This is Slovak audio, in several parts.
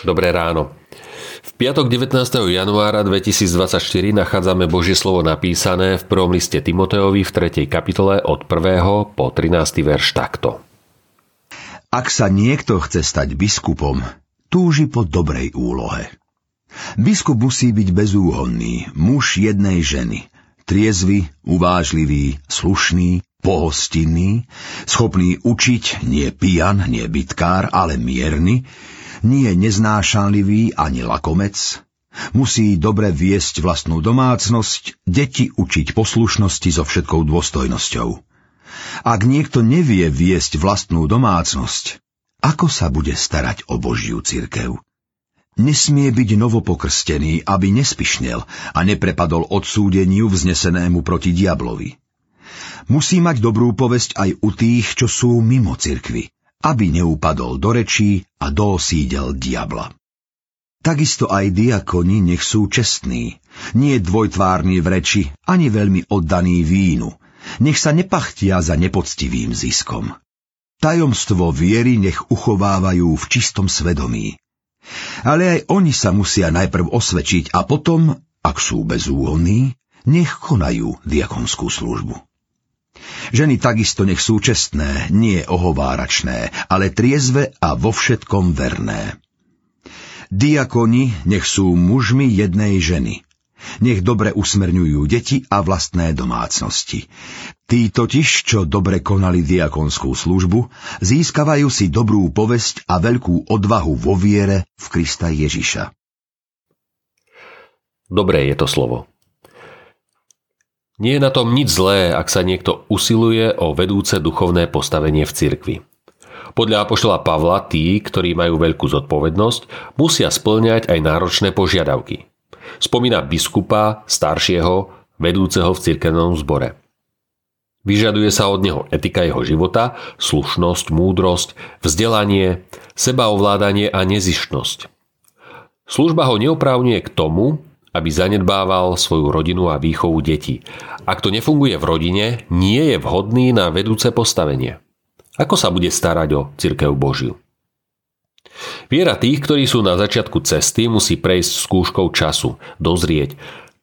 Dobré ráno. V piatok 19. januára 2024 nachádzame Božie slovo napísané v prvom liste Timoteovi v 3. kapitole od 1. po 13. verš takto. Ak sa niekto chce stať biskupom, túži po dobrej úlohe. Biskup musí byť bezúhonný, muž jednej ženy, triezvy, uvážlivý, slušný, pohostinný, schopný učiť, nie pijan, nie bitkár, ale mierny, nie neznášanlivý ani lakomec, musí dobre viesť vlastnú domácnosť, deti učiť poslušnosti so všetkou dôstojnosťou. Ak niekto nevie viesť vlastnú domácnosť, ako sa bude starať o Božiu cirkev? Nesmie byť novopokrstený, aby nespišnel a neprepadol odsúdeniu vznesenému proti diablovi. Musí mať dobrú povesť aj u tých, čo sú mimo cirkvy, aby neupadol do rečí a do osídel diabla. Takisto aj diakoni nech sú čestní, nie dvojtvárni v reči, ani veľmi oddaní vínu. Nech sa nepachtia za nepoctivým ziskom. Tajomstvo viery nech uchovávajú v čistom svedomí. Ale aj oni sa musia najprv osvedčiť a potom, ak sú bezúhonní, nech konajú diakonskú službu. Ženy takisto nech sú čestné, nie ohováračné, ale triezve a vo všetkom verné. Diakoni nech sú mužmi jednej ženy. Nech dobre usmerňujú deti a vlastné domácnosti. Tí totiž, čo dobre konali diakonskú službu, získavajú si dobrú povesť a veľkú odvahu vo viere v Krista Ježiša. Dobré je to slovo. Nie je na tom nič zlé, ak sa niekto usiluje o vedúce duchovné postavenie v cirkvi. Podľa apoštola Pavla tí, ktorí majú veľkú zodpovednosť, musia splňať aj náročné požiadavky. Spomína biskupa, staršieho, vedúceho v cirkevnom zbore. Vyžaduje sa od neho etika jeho života, slušnosť, múdrosť, vzdelanie, sebaovládanie a nezišnosť. Služba ho neoprávňuje k tomu, aby zanedbával svoju rodinu a výchovu detí. Ak to nefunguje v rodine, nie je vhodný na vedúce postavenie. Ako sa bude starať o cirkev Božiu? Viera tých, ktorí sú na začiatku cesty, musí prejsť skúškou času, dozrieť,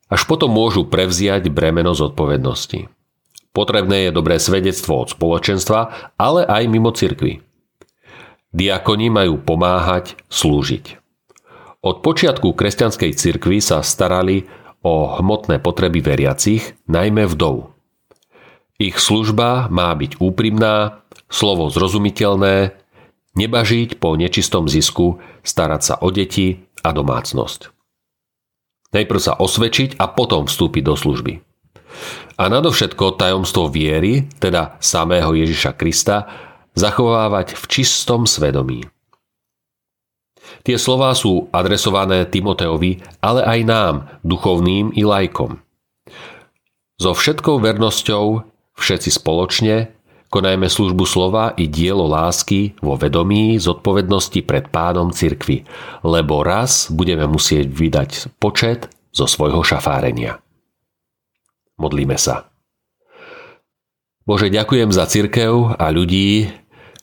až potom môžu prevziať bremeno zodpovednosti. Potrebné je dobré svedectvo od spoločenstva, ale aj mimo cirkvy. Diakoni majú pomáhať, slúžiť. Od počiatku kresťanskej cirkvy sa starali o hmotné potreby veriacich, najmä vdov. Ich služba má byť úprimná, slovo zrozumiteľné, nebažiť po nečistom zisku, starať sa o deti a domácnosť. Najprv sa osvedčiť a potom vstúpiť do služby. A nadovšetko tajomstvo viery, teda samého Ježiša Krista, zachovávať v čistom svedomí. Tie slová sú adresované Timoteovi, ale aj nám, duchovným i lajkom. So všetkou vernosťou, všetci spoločne, konajme službu slova i dielo lásky vo vedomí zodpovednosti pred pánom cirkvy, lebo raz budeme musieť vydať počet zo svojho šafárenia. Modlíme sa. Bože, ďakujem za cirkev a ľudí,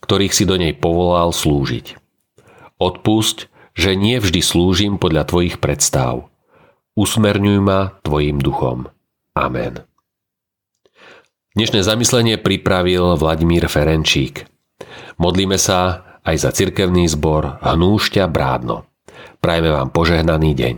ktorých si do nej povolal slúžiť. Odpusť, že nie vždy slúžim podľa Tvojich predstav. Usmerňuj ma Tvojim duchom. Amen. Dnešné zamyslenie pripravil Vladimír Ferenčík. Modlíme sa aj za cirkevný zbor Hnúšťa Brádno. Prajme vám požehnaný deň.